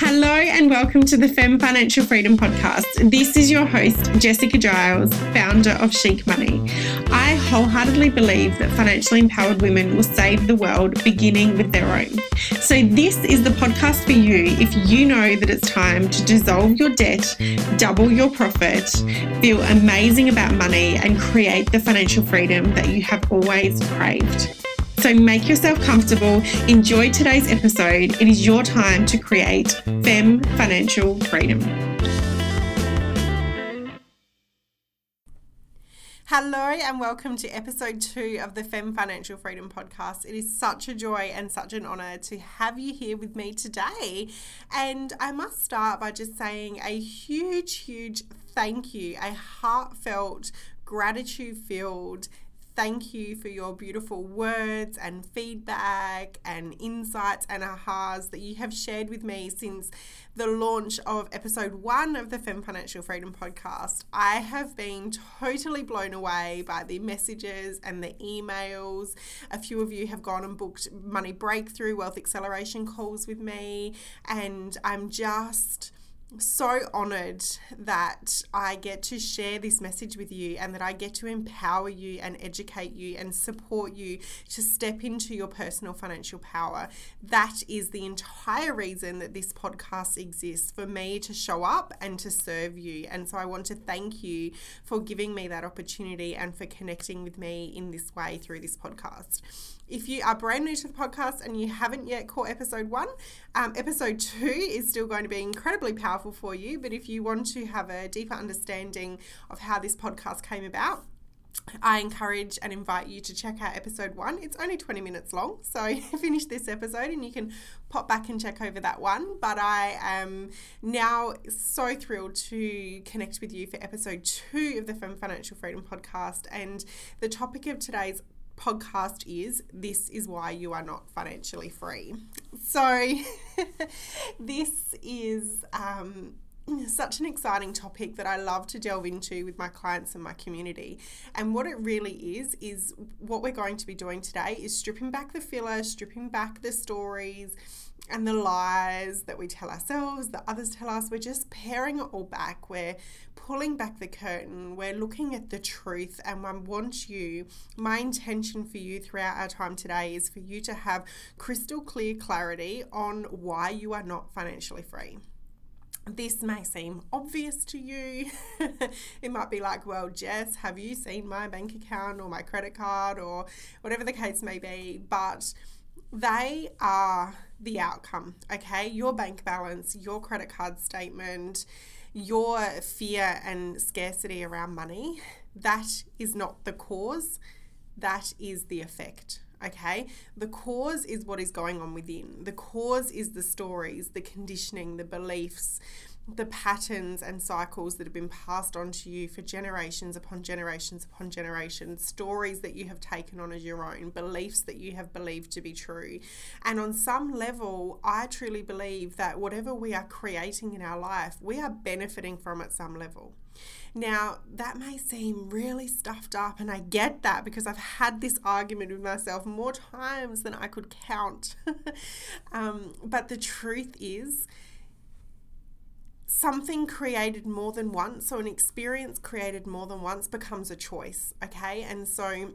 Hello and welcome to the Fem Financial Freedom Podcast. This is your host, Jessica Giles, founder of Chic Money. I wholeheartedly believe that financially empowered women will save the world beginning with their own. So, this is the podcast for you if you know that it's time to dissolve your debt, double your profit, feel amazing about money, and create the financial freedom that you have always craved. So make yourself comfortable, enjoy today's episode. It is your time to create FEM financial freedom. Hello and welcome to episode two of the Fem Financial Freedom Podcast. It is such a joy and such an honor to have you here with me today. And I must start by just saying a huge, huge thank you, a heartfelt, gratitude filled thank you for your beautiful words and feedback and insights and ahas that you have shared with me since the launch of episode one of the Fem Financial Freedom podcast. I have been totally blown away by the messages and the emails. A few of you have gone and booked money breakthrough, wealth acceleration calls with me, and I'm just so honored that I get to share this message with you and that I get to empower you and educate you and support you to step into your personal financial power. That is the entire reason that this podcast exists for me to show up and to serve you. And so I want to thank you for giving me that opportunity and for connecting with me in this way through this podcast. If you are brand new to the podcast and you haven't yet caught episode one, um, episode two is still going to be incredibly powerful for you. But if you want to have a deeper understanding of how this podcast came about, I encourage and invite you to check out episode one. It's only 20 minutes long, so finish this episode and you can pop back and check over that one. But I am now so thrilled to connect with you for episode two of the Fem Financial Freedom podcast. And the topic of today's podcast is This is Why You Are Not Financially Free. So, this is. Um, such an exciting topic that I love to delve into with my clients and my community. And what it really is, is what we're going to be doing today is stripping back the filler, stripping back the stories, and the lies that we tell ourselves, that others tell us, we're just paring it all back. We're pulling back the curtain. We're looking at the truth. And I want you, my intention for you throughout our time today is for you to have crystal clear clarity on why you are not financially free this may seem obvious to you. it might be like, well, Jess, have you seen my bank account or my credit card or whatever the case may be? But they are the outcome, okay? Your bank balance, your credit card statement, your fear and scarcity around money, that is not the cause, that is the effect. Okay, the cause is what is going on within. The cause is the stories, the conditioning, the beliefs, the patterns and cycles that have been passed on to you for generations upon generations upon generations, stories that you have taken on as your own, beliefs that you have believed to be true. And on some level, I truly believe that whatever we are creating in our life, we are benefiting from at some level. Now, that may seem really stuffed up, and I get that because I've had this argument with myself more times than I could count. um, but the truth is, something created more than once, so an experience created more than once becomes a choice, okay? And so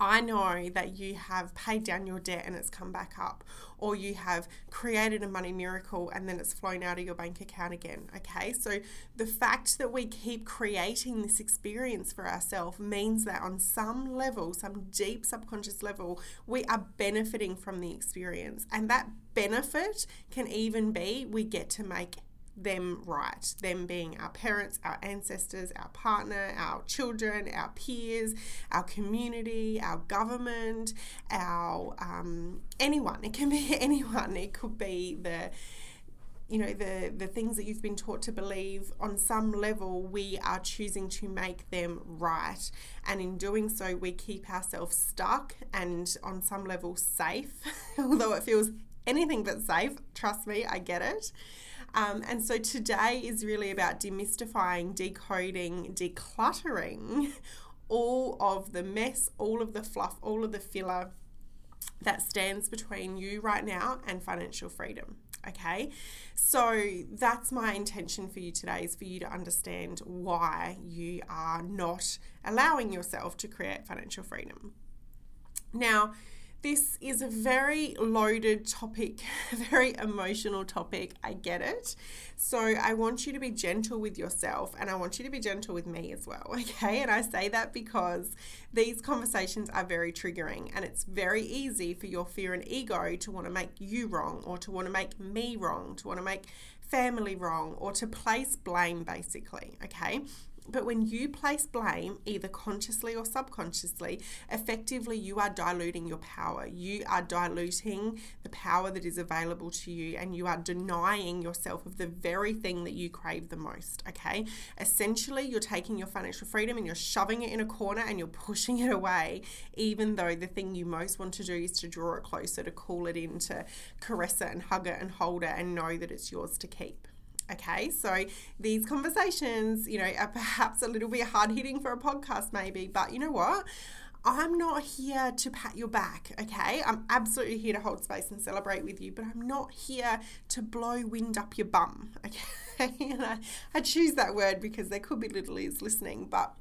I know that you have paid down your debt and it's come back up, or you have created a money miracle and then it's flown out of your bank account again. Okay, so the fact that we keep creating this experience for ourselves means that on some level, some deep subconscious level, we are benefiting from the experience, and that benefit can even be we get to make them right. Them being our parents, our ancestors, our partner, our children, our peers, our community, our government, our um, anyone. It can be anyone. It could be the you know the the things that you've been taught to believe on some level we are choosing to make them right and in doing so we keep ourselves stuck and on some level safe although it feels anything but safe trust me i get it um, and so today is really about demystifying, decoding, decluttering all of the mess, all of the fluff, all of the filler that stands between you right now and financial freedom. Okay, so that's my intention for you today is for you to understand why you are not allowing yourself to create financial freedom. Now, this is a very loaded topic, very emotional topic. I get it. So I want you to be gentle with yourself and I want you to be gentle with me as well. Okay. And I say that because these conversations are very triggering and it's very easy for your fear and ego to want to make you wrong or to want to make me wrong, to want to make family wrong or to place blame basically. Okay. But when you place blame, either consciously or subconsciously, effectively you are diluting your power. You are diluting the power that is available to you and you are denying yourself of the very thing that you crave the most. Okay. Essentially, you're taking your financial freedom and you're shoving it in a corner and you're pushing it away, even though the thing you most want to do is to draw it closer, to call it in, to caress it and hug it and hold it and know that it's yours to keep. Okay, so these conversations, you know, are perhaps a little bit hard hitting for a podcast, maybe, but you know what? I'm not here to pat your back, okay? I'm absolutely here to hold space and celebrate with you, but I'm not here to blow wind up your bum, okay? and I, I choose that word because there could be little ears listening, but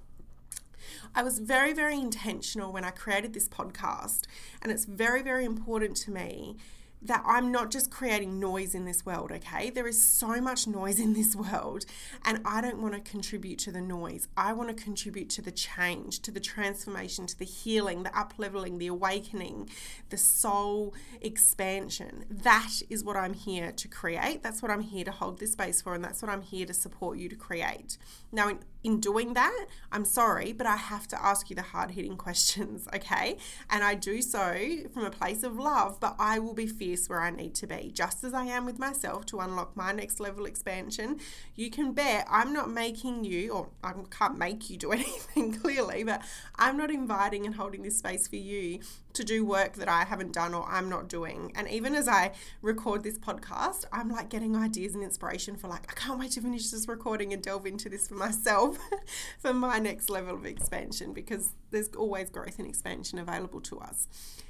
I was very, very intentional when I created this podcast, and it's very, very important to me that I'm not just creating noise in this world, okay? There is so much noise in this world, and I don't want to contribute to the noise. I want to contribute to the change, to the transformation, to the healing, the up leveling, the awakening, the soul expansion. That is what I'm here to create. That's what I'm here to hold this space for, and that's what I'm here to support you to create. Now, in, in doing that, I'm sorry, but I have to ask you the hard hitting questions, okay? And I do so from a place of love, but I will be fierce where I need to be, just as I am with myself to unlock my next level expansion. You can bet I'm not making you, or I can't make you do anything clearly, but I'm not inviting and holding this space for you to do work that I haven't done or I'm not doing. And even as I record this podcast, I'm like getting ideas and inspiration for like, I can't wait to finish this recording and delve into this for myself for my next level of expansion because there's always growth and expansion available to us.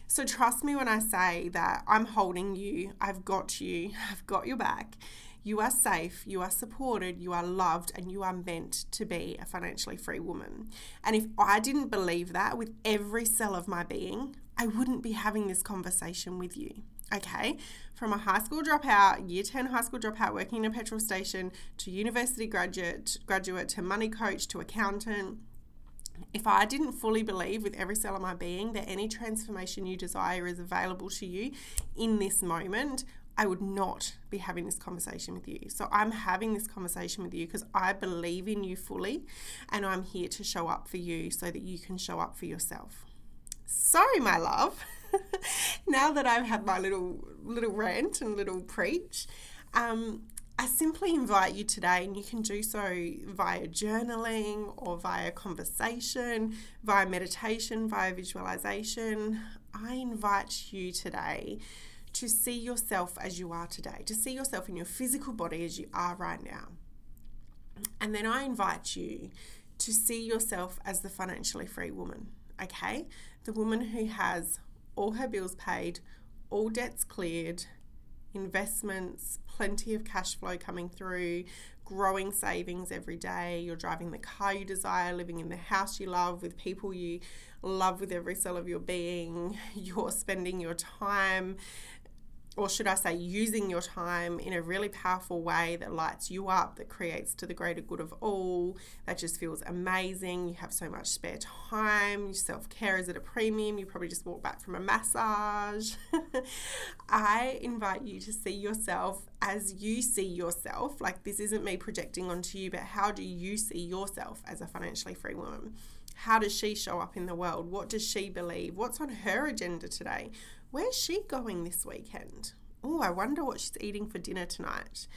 So trust me when I say that I'm holding you, I've got you, I've got your back. You are safe, you are supported, you are loved, and you are meant to be a financially free woman. And if I didn't believe that with every cell of my being, I wouldn't be having this conversation with you. Okay, from a high school dropout, year 10 high school dropout, working in a petrol station, to university graduate, graduate to money coach, to accountant, if I didn't fully believe with every cell of my being that any transformation you desire is available to you in this moment, I would not be having this conversation with you. So I'm having this conversation with you because I believe in you fully and I'm here to show up for you so that you can show up for yourself. Sorry, my love. now that I've had my little little rant and little preach, um, I simply invite you today, and you can do so via journaling or via conversation, via meditation, via visualization. I invite you today to see yourself as you are today, to see yourself in your physical body as you are right now. And then I invite you to see yourself as the financially free woman, okay? The woman who has all her bills paid, all debts cleared, investments, plenty of cash flow coming through, growing savings every day. You're driving the car you desire, living in the house you love with people you love with every cell of your being. You're spending your time or should I say, using your time in a really powerful way that lights you up, that creates to the greater good of all, that just feels amazing. You have so much spare time. Your self care is at a premium. You probably just walked back from a massage. I invite you to see yourself as you see yourself. Like, this isn't me projecting onto you, but how do you see yourself as a financially free woman? How does she show up in the world? What does she believe? What's on her agenda today? Where's she going this weekend? Oh, I wonder what she's eating for dinner tonight.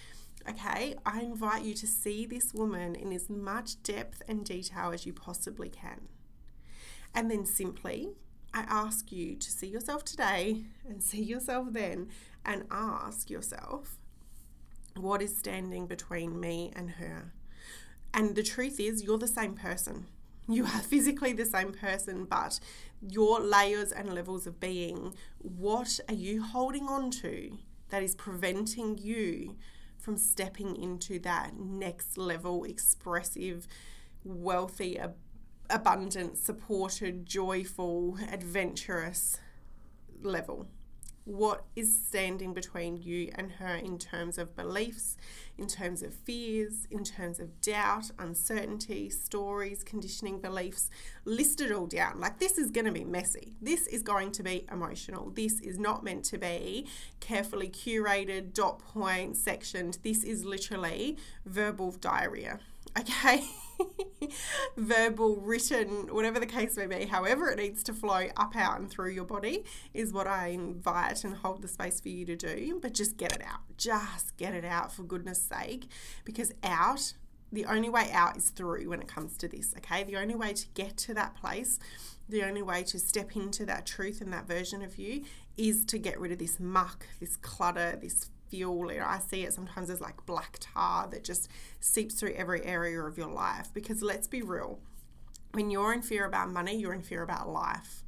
Okay, I invite you to see this woman in as much depth and detail as you possibly can. And then simply, I ask you to see yourself today and see yourself then and ask yourself, what is standing between me and her? And the truth is, you're the same person. You are physically the same person, but your layers and levels of being, what are you holding on to that is preventing you from stepping into that next level, expressive, wealthy, ab- abundant, supported, joyful, adventurous level what is standing between you and her in terms of beliefs, in terms of fears, in terms of doubt, uncertainty, stories, conditioning beliefs. List it all down. Like, this is going to be messy. This is going to be emotional. This is not meant to be carefully curated, dot point, sectioned. This is literally verbal diarrhea. Okay. verbal, written, whatever the case may be, however it needs to flow up, out, and through your body is what I invite and hold the space for you to do. But just get it out. Just get it out for goodness sake, because out, the only way out is through when it comes to this, okay? The only way to get to that place, the only way to step into that truth and that version of you is to get rid of this muck, this clutter, this fuel. I see it sometimes as like black tar that just seeps through every area of your life. Because let's be real, when you're in fear about money, you're in fear about life.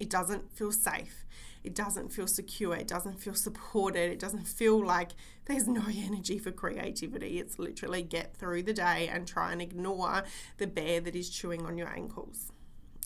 It doesn't feel safe. It doesn't feel secure. It doesn't feel supported. It doesn't feel like there's no energy for creativity. It's literally get through the day and try and ignore the bear that is chewing on your ankles.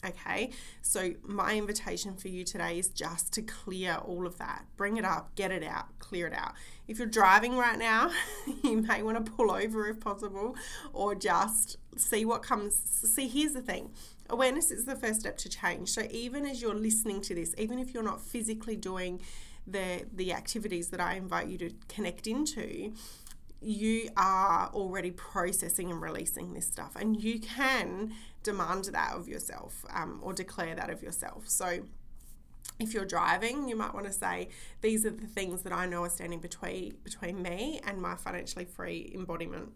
Okay, so my invitation for you today is just to clear all of that. Bring it up, get it out, clear it out. If you're driving right now, you may want to pull over if possible or just see what comes. See, here's the thing awareness is the first step to change. So even as you're listening to this, even if you're not physically doing the, the activities that I invite you to connect into, you are already processing and releasing this stuff, and you can demand that of yourself um, or declare that of yourself. So, if you're driving, you might want to say, These are the things that I know are standing between, between me and my financially free embodiment.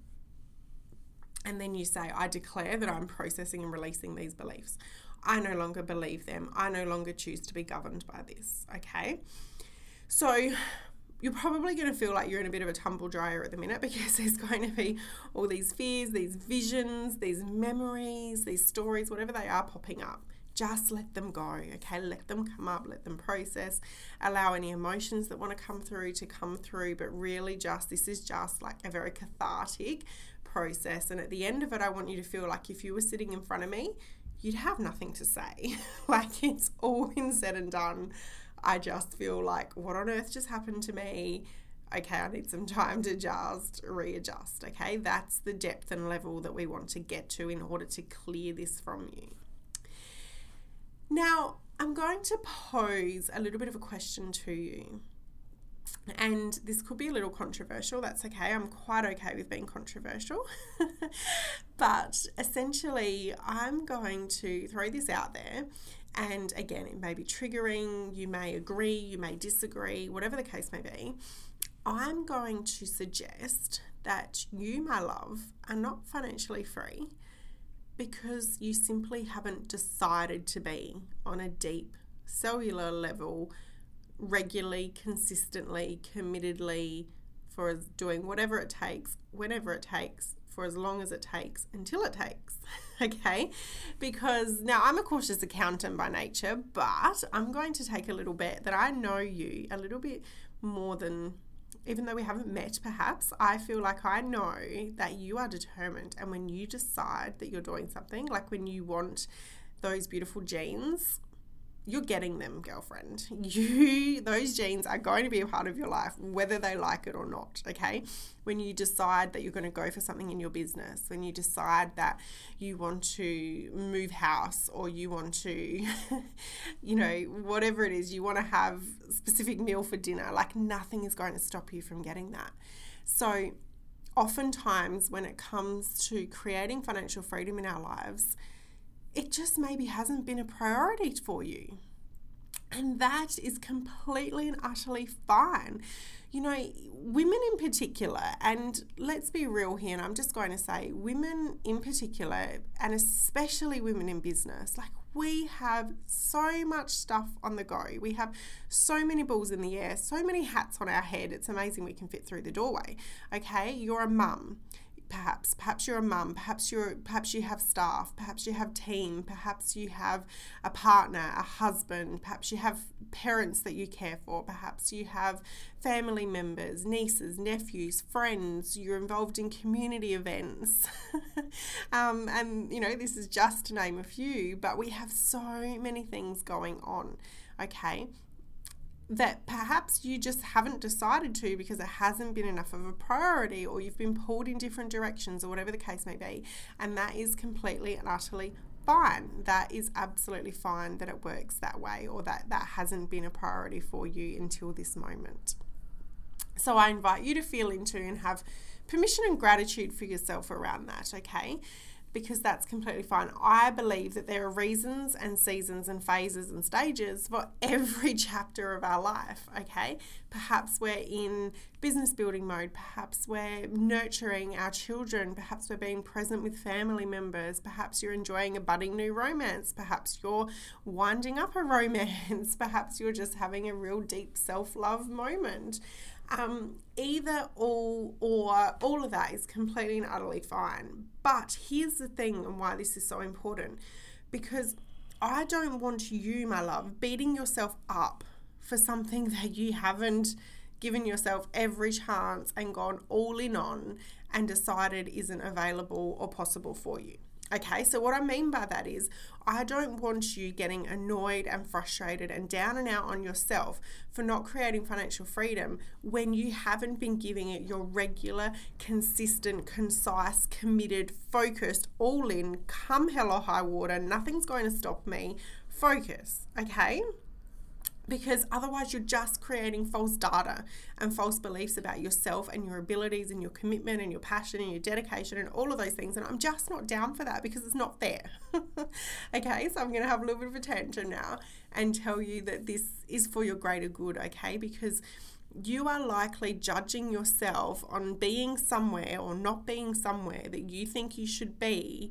And then you say, I declare that I'm processing and releasing these beliefs. I no longer believe them. I no longer choose to be governed by this. Okay. So, you're probably going to feel like you're in a bit of a tumble dryer at the minute because there's going to be all these fears, these visions, these memories, these stories, whatever they are popping up. Just let them go, okay? Let them come up, let them process, allow any emotions that want to come through to come through, but really just this is just like a very cathartic process. And at the end of it, I want you to feel like if you were sitting in front of me, you'd have nothing to say. like it's all been said and done. I just feel like, what on earth just happened to me? Okay, I need some time to just readjust. Okay, that's the depth and level that we want to get to in order to clear this from you. Now, I'm going to pose a little bit of a question to you. And this could be a little controversial. That's okay. I'm quite okay with being controversial. but essentially, I'm going to throw this out there and again, it may be triggering, you may agree, you may disagree, whatever the case may be. I'm going to suggest that you, my love, are not financially free because you simply haven't decided to be on a deep cellular level regularly, consistently, committedly for doing whatever it takes, whenever it takes, for as long as it takes until it takes. okay? Because now I'm a cautious accountant by nature, but I'm going to take a little bet that I know you a little bit more than even though we haven't met perhaps, I feel like I know that you are determined. And when you decide that you're doing something, like when you want those beautiful jeans, you're getting them, girlfriend. You those jeans are going to be a part of your life, whether they like it or not. Okay. When you decide that you're going to go for something in your business, when you decide that you want to move house or you want to, you know, whatever it is, you want to have specific meal for dinner, like nothing is going to stop you from getting that. So oftentimes when it comes to creating financial freedom in our lives, it just maybe hasn't been a priority for you. And that is completely and utterly fine. You know, women in particular, and let's be real here, and I'm just going to say women in particular, and especially women in business, like we have so much stuff on the go. We have so many balls in the air, so many hats on our head. It's amazing we can fit through the doorway. Okay, you're a mum perhaps perhaps you're a mum perhaps you're perhaps you have staff perhaps you have team perhaps you have a partner a husband perhaps you have parents that you care for perhaps you have family members nieces nephews friends you're involved in community events. Um, and you know this is just to name a few but we have so many things going on okay that perhaps you just haven't decided to because it hasn't been enough of a priority or you've been pulled in different directions or whatever the case may be. And that is completely and utterly fine. That is absolutely fine that it works that way or that that hasn't been a priority for you until this moment. So I invite you to feel into and have permission and gratitude for yourself around that, okay? Because that's completely fine. I believe that there are reasons and seasons and phases and stages for every chapter of our life, okay? Perhaps we're in business building mode, perhaps we're nurturing our children, perhaps we're being present with family members, perhaps you're enjoying a budding new romance, perhaps you're winding up a romance, perhaps you're just having a real deep self love moment. Um, either all or all of that is completely and utterly fine. But here's the thing and why this is so important because I don't want you, my love, beating yourself up for something that you haven't given yourself every chance and gone all in on and decided isn't available or possible for you. Okay, so what I mean by that is, I don't want you getting annoyed and frustrated and down and out on yourself for not creating financial freedom when you haven't been giving it your regular, consistent, concise, committed, focused, all in, come hell or high water, nothing's going to stop me. Focus, okay? Because otherwise you're just creating false data and false beliefs about yourself and your abilities and your commitment and your passion and your dedication and all of those things and I'm just not down for that because it's not fair. okay, so I'm going to have a little bit of a attention now and tell you that this is for your greater good, okay? Because you are likely judging yourself on being somewhere or not being somewhere that you think you should be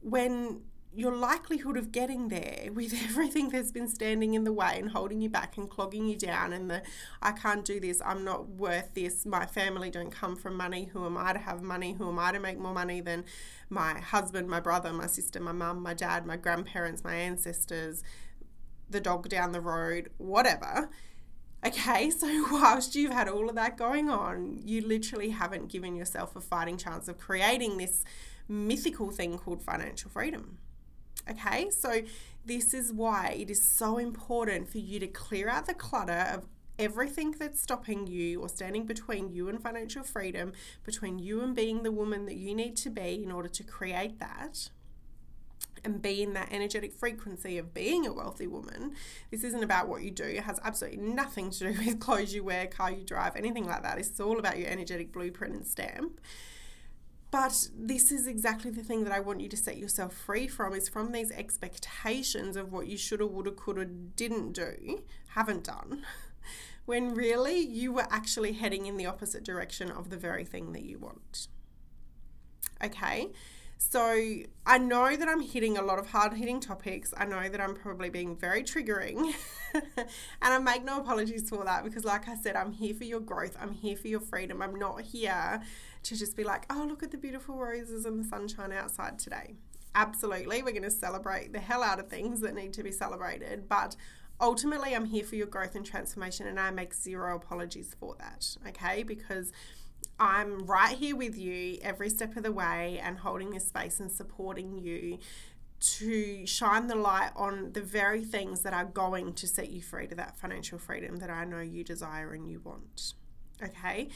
when your likelihood of getting there with everything that's been standing in the way and holding you back and clogging you down and the I can't do this, I'm not worth this, my family don't come from money, who am I to have money, who am I to make more money than my husband, my brother, my sister, my mum, my dad, my grandparents, my ancestors, the dog down the road, whatever. Okay, so whilst you've had all of that going on, you literally haven't given yourself a fighting chance of creating this mythical thing called financial freedom. Okay, so this is why it is so important for you to clear out the clutter of everything that's stopping you or standing between you and financial freedom, between you and being the woman that you need to be in order to create that and be in that energetic frequency of being a wealthy woman. This isn't about what you do. It has absolutely nothing to do with clothes you wear, car you drive, anything like that. It's all about your energetic blueprint and stamp. But this is exactly the thing that I want you to set yourself free from is from these expectations of what you shoulda, woulda, coulda, didn't do, haven't done, when really you were actually heading in the opposite direction of the very thing that you want. Okay? So I know that I'm hitting a lot of hard hitting topics. I know that I'm probably being very triggering. and I make no apologies for that because, like I said, I'm here for your growth. I'm here for your freedom. I'm not here to just be like, oh, look at the beautiful roses and the sunshine outside today. Absolutely, we're going to celebrate the hell out of things that need to be celebrated, but ultimately, I'm here for your growth and transformation, and I make zero apologies for that, okay? Because I'm right here with you every step of the way and holding this space and supporting you to shine the light on the very things that are going to set you free to that financial freedom that I know you desire and you want. Okay?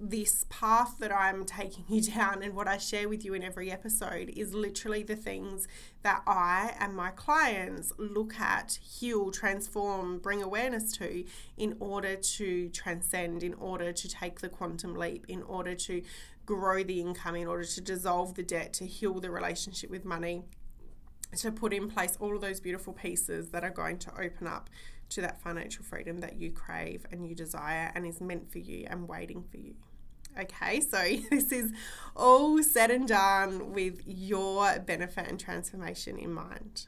This path that I'm taking you down and what I share with you in every episode is literally the things that I and my clients look at, heal, transform, bring awareness to in order to transcend, in order to take the quantum leap, in order to grow the income, in order to dissolve the debt, to heal the relationship with money, to put in place all of those beautiful pieces that are going to open up to that financial freedom that you crave and you desire and is meant for you and waiting for you. Okay, so this is all said and done with your benefit and transformation in mind.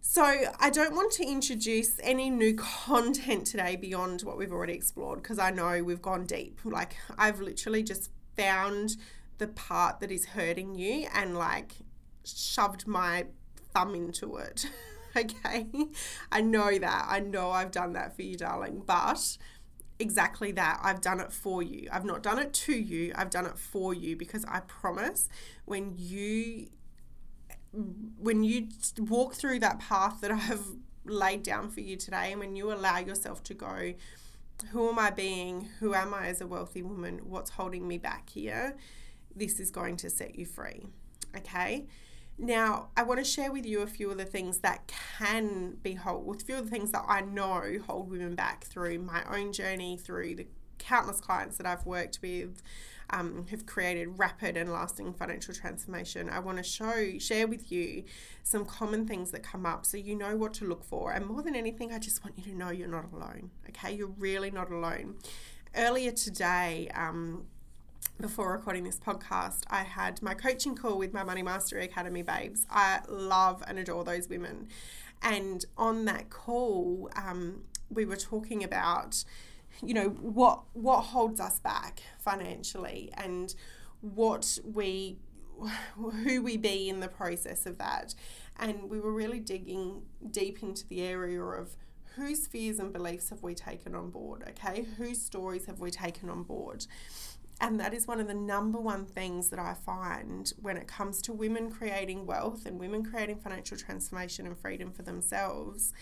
So, I don't want to introduce any new content today beyond what we've already explored because I know we've gone deep. Like, I've literally just found the part that is hurting you and like shoved my thumb into it. okay. I know that. I know I've done that for you, darling. But exactly that. I've done it for you. I've not done it to you, I've done it for you because I promise when you when you walk through that path that I have laid down for you today and when you allow yourself to go who am I being? Who am I as a wealthy woman? What's holding me back here? This is going to set you free. Okay? Now, I want to share with you a few of the things that can be hold, with a few of the things that I know hold women back through my own journey, through the countless clients that I've worked with, um, have created rapid and lasting financial transformation. I want to show, share with you some common things that come up so you know what to look for. And more than anything, I just want you to know you're not alone. Okay, you're really not alone. Earlier today, um, before recording this podcast, I had my coaching call with my Money Mastery Academy babes. I love and adore those women. And on that call, um, we were talking about, you know, what what holds us back financially and what we who we be in the process of that. And we were really digging deep into the area of whose fears and beliefs have we taken on board, okay? Whose stories have we taken on board? And that is one of the number one things that I find when it comes to women creating wealth and women creating financial transformation and freedom for themselves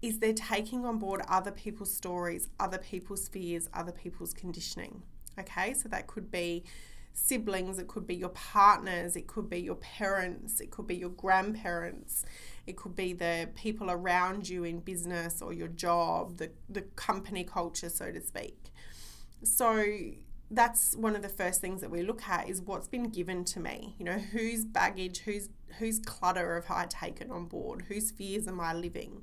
is they're taking on board other people's stories, other people's fears, other people's conditioning. Okay, so that could be siblings, it could be your partners, it could be your parents, it could be your grandparents, it could be the people around you in business or your job, the, the company culture, so to speak. So that's one of the first things that we look at is what's been given to me. You know, whose baggage, whose whose clutter have I taken on board? Whose fears am I living?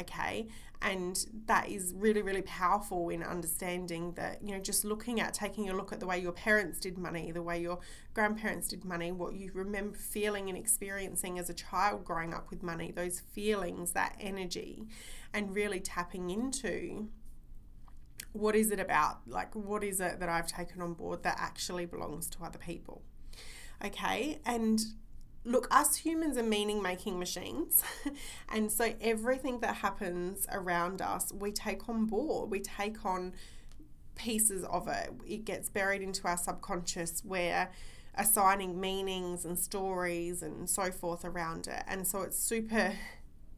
Okay. And that is really, really powerful in understanding that, you know, just looking at taking a look at the way your parents did money, the way your grandparents did money, what you remember feeling and experiencing as a child growing up with money, those feelings, that energy, and really tapping into what is it about? Like, what is it that I've taken on board that actually belongs to other people? Okay. And look, us humans are meaning making machines. and so everything that happens around us, we take on board, we take on pieces of it. It gets buried into our subconscious where assigning meanings and stories and so forth around it. And so it's super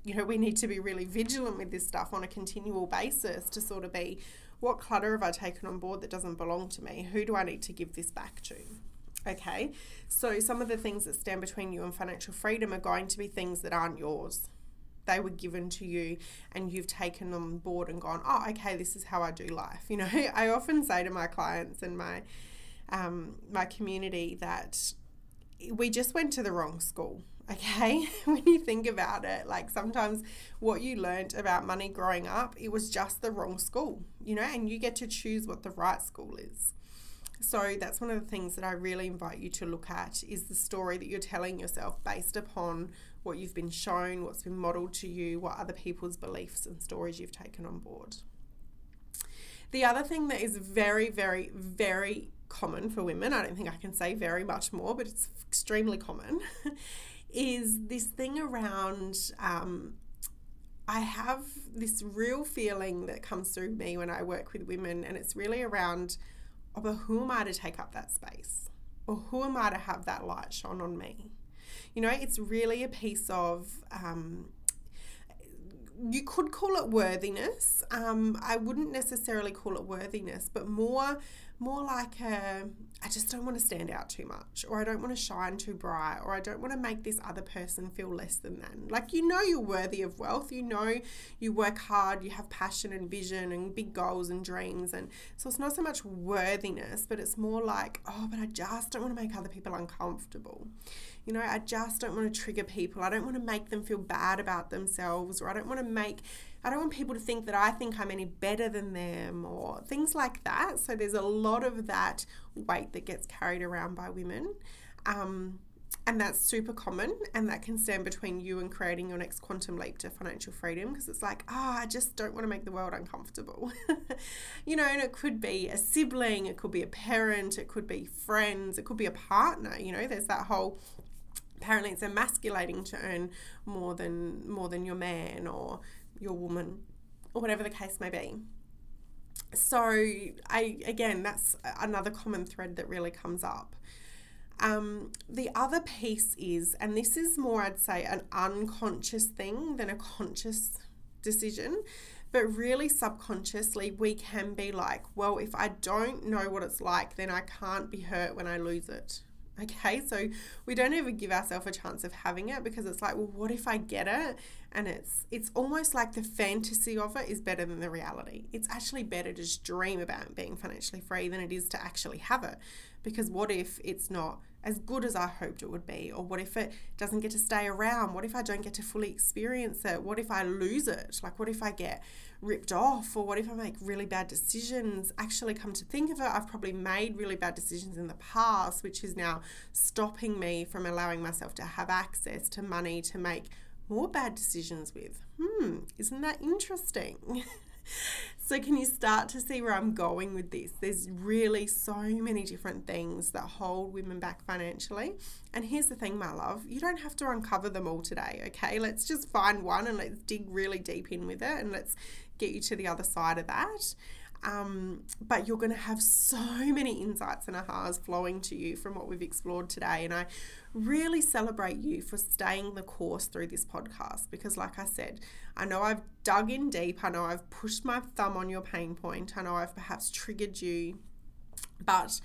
you know, we need to be really vigilant with this stuff on a continual basis to sort of be what clutter have I taken on board that doesn't belong to me? Who do I need to give this back to? Okay, so some of the things that stand between you and financial freedom are going to be things that aren't yours. They were given to you and you've taken them on board and gone, oh, okay, this is how I do life. You know, I often say to my clients and my um, my community that we just went to the wrong school okay when you think about it like sometimes what you learned about money growing up it was just the wrong school you know and you get to choose what the right school is so that's one of the things that I really invite you to look at is the story that you're telling yourself based upon what you've been shown, what's been modeled to you, what other people's beliefs and stories you've taken on board. The other thing that is very, very, very common for women, I don't think I can say very much more, but it's extremely common, is this thing around um, I have this real feeling that comes through me when I work with women, and it's really around, oh, but who am I to take up that space? Or who am I to have that light shone on me? You know, it's really a piece of, um, you could call it worthiness. Um, I wouldn't necessarily call it worthiness, but more more like a I just don't want to stand out too much, or I don't want to shine too bright, or I don't want to make this other person feel less than them. Like, you know, you're worthy of wealth, you know, you work hard, you have passion and vision and big goals and dreams. And so it's not so much worthiness, but it's more like, oh, but I just don't want to make other people uncomfortable. You know, I just don't want to trigger people. I don't want to make them feel bad about themselves, or I don't want to make I don't want people to think that I think I'm any better than them or things like that. So there's a lot of that weight that gets carried around by women. Um, and that's super common, and that can stand between you and creating your next quantum leap to financial freedom because it's like, oh, I just don't want to make the world uncomfortable. you know, and it could be a sibling, it could be a parent, it could be friends, it could be a partner. You know, there's that whole apparently it's emasculating to earn more than more than your man or your woman or whatever the case may be. So i again that's another common thread that really comes up. Um, the other piece is and this is more i'd say an unconscious thing than a conscious decision but really subconsciously we can be like well if i don't know what it's like then i can't be hurt when i lose it Okay, so we don't ever give ourselves a chance of having it because it's like, well, what if I get it? And it's it's almost like the fantasy of it is better than the reality. It's actually better to just dream about being financially free than it is to actually have it. Because what if it's not as good as I hoped it would be? Or what if it doesn't get to stay around? What if I don't get to fully experience it? What if I lose it? Like, what if I get ripped off? Or what if I make really bad decisions? Actually, come to think of it, I've probably made really bad decisions in the past, which is now stopping me from allowing myself to have access to money to make more bad decisions with. Hmm, isn't that interesting? so, can you start to see where I'm going with this? There's really so many different things that hold women back financially. And here's the thing, my love you don't have to uncover them all today, okay? Let's just find one and let's dig really deep in with it and let's get you to the other side of that. Um, but you're going to have so many insights and ahas flowing to you from what we've explored today. And I really celebrate you for staying the course through this podcast because, like I said, I know I've dug in deep. I know I've pushed my thumb on your pain point. I know I've perhaps triggered you, but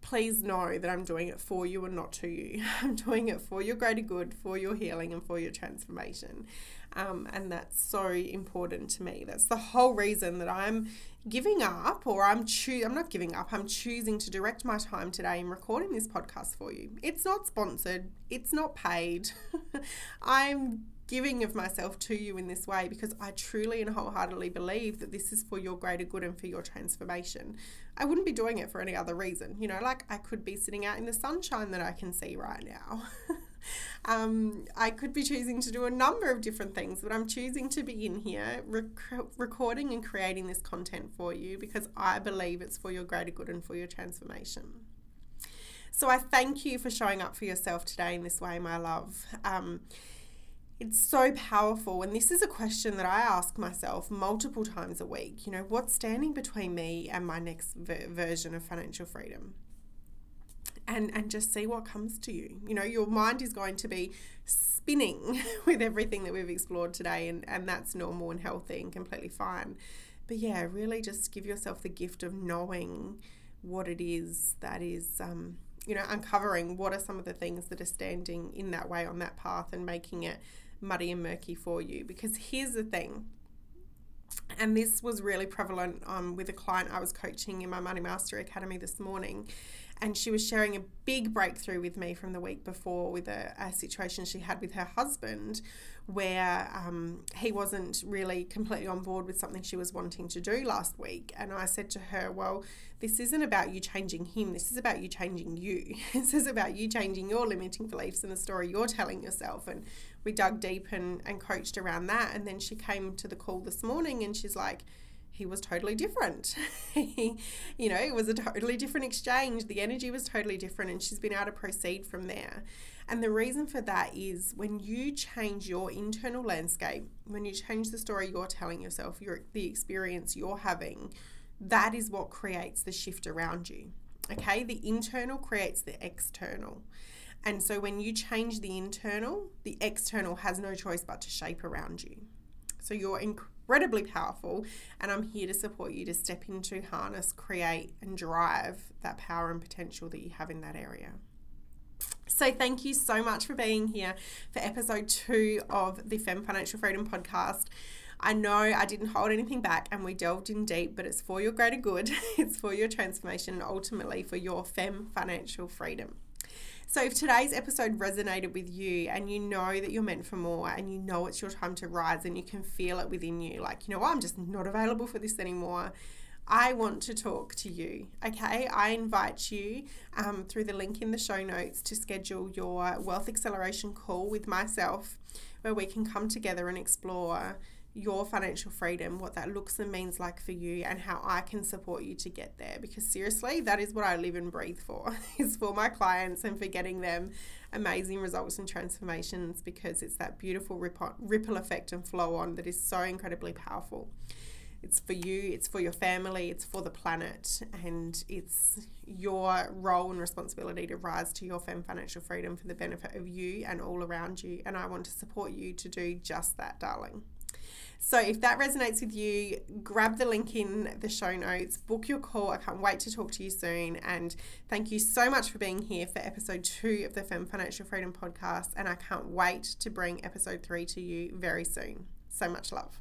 please know that I'm doing it for you and not to you. I'm doing it for your greater good, for your healing, and for your transformation. Um, and that's so important to me. That's the whole reason that I'm giving up, or I'm choo- I'm not giving up. I'm choosing to direct my time today in recording this podcast for you. It's not sponsored. It's not paid. I'm giving of myself to you in this way because I truly and wholeheartedly believe that this is for your greater good and for your transformation. I wouldn't be doing it for any other reason. You know, like I could be sitting out in the sunshine that I can see right now. Um, I could be choosing to do a number of different things, but I'm choosing to be in here rec- recording and creating this content for you because I believe it's for your greater good and for your transformation. So I thank you for showing up for yourself today in this way, my love. Um, it's so powerful. And this is a question that I ask myself multiple times a week. You know, what's standing between me and my next ver- version of financial freedom? and and just see what comes to you you know your mind is going to be spinning with everything that we've explored today and and that's normal and healthy and completely fine but yeah really just give yourself the gift of knowing what it is that is um, you know uncovering what are some of the things that are standing in that way on that path and making it muddy and murky for you because here's the thing and this was really prevalent um, with a client I was coaching in my Money Mastery Academy this morning and she was sharing a big breakthrough with me from the week before with a, a situation she had with her husband where um, he wasn't really completely on board with something she was wanting to do last week. And I said to her, Well, this isn't about you changing him, this is about you changing you. this is about you changing your limiting beliefs and the story you're telling yourself. And we dug deep and, and coached around that. And then she came to the call this morning and she's like, he was totally different. he, you know, it was a totally different exchange. The energy was totally different, and she's been able to proceed from there. And the reason for that is when you change your internal landscape, when you change the story you're telling yourself, your the experience you're having, that is what creates the shift around you. Okay, the internal creates the external. And so when you change the internal, the external has no choice but to shape around you. So you're incredibly powerful, and I'm here to support you to step into, harness, create, and drive that power and potential that you have in that area. So, thank you so much for being here for episode two of the Fem Financial Freedom podcast. I know I didn't hold anything back and we delved in deep, but it's for your greater good, it's for your transformation, and ultimately for your Fem financial freedom. So, if today's episode resonated with you and you know that you're meant for more and you know it's your time to rise and you can feel it within you, like, you know what, I'm just not available for this anymore, I want to talk to you. Okay, I invite you um, through the link in the show notes to schedule your wealth acceleration call with myself, where we can come together and explore your financial freedom, what that looks and means like for you, and how I can support you to get there. Because seriously, that is what I live and breathe for, is for my clients and for getting them amazing results and transformations because it's that beautiful ripple effect and flow on that is so incredibly powerful. It's for you, it's for your family, it's for the planet, and it's your role and responsibility to rise to your fem financial freedom for the benefit of you and all around you. And I want to support you to do just that, darling. So if that resonates with you, grab the link in the show notes, book your call. I can't wait to talk to you soon. And thank you so much for being here for episode two of the Fem Financial Freedom podcast. And I can't wait to bring episode three to you very soon. So much love.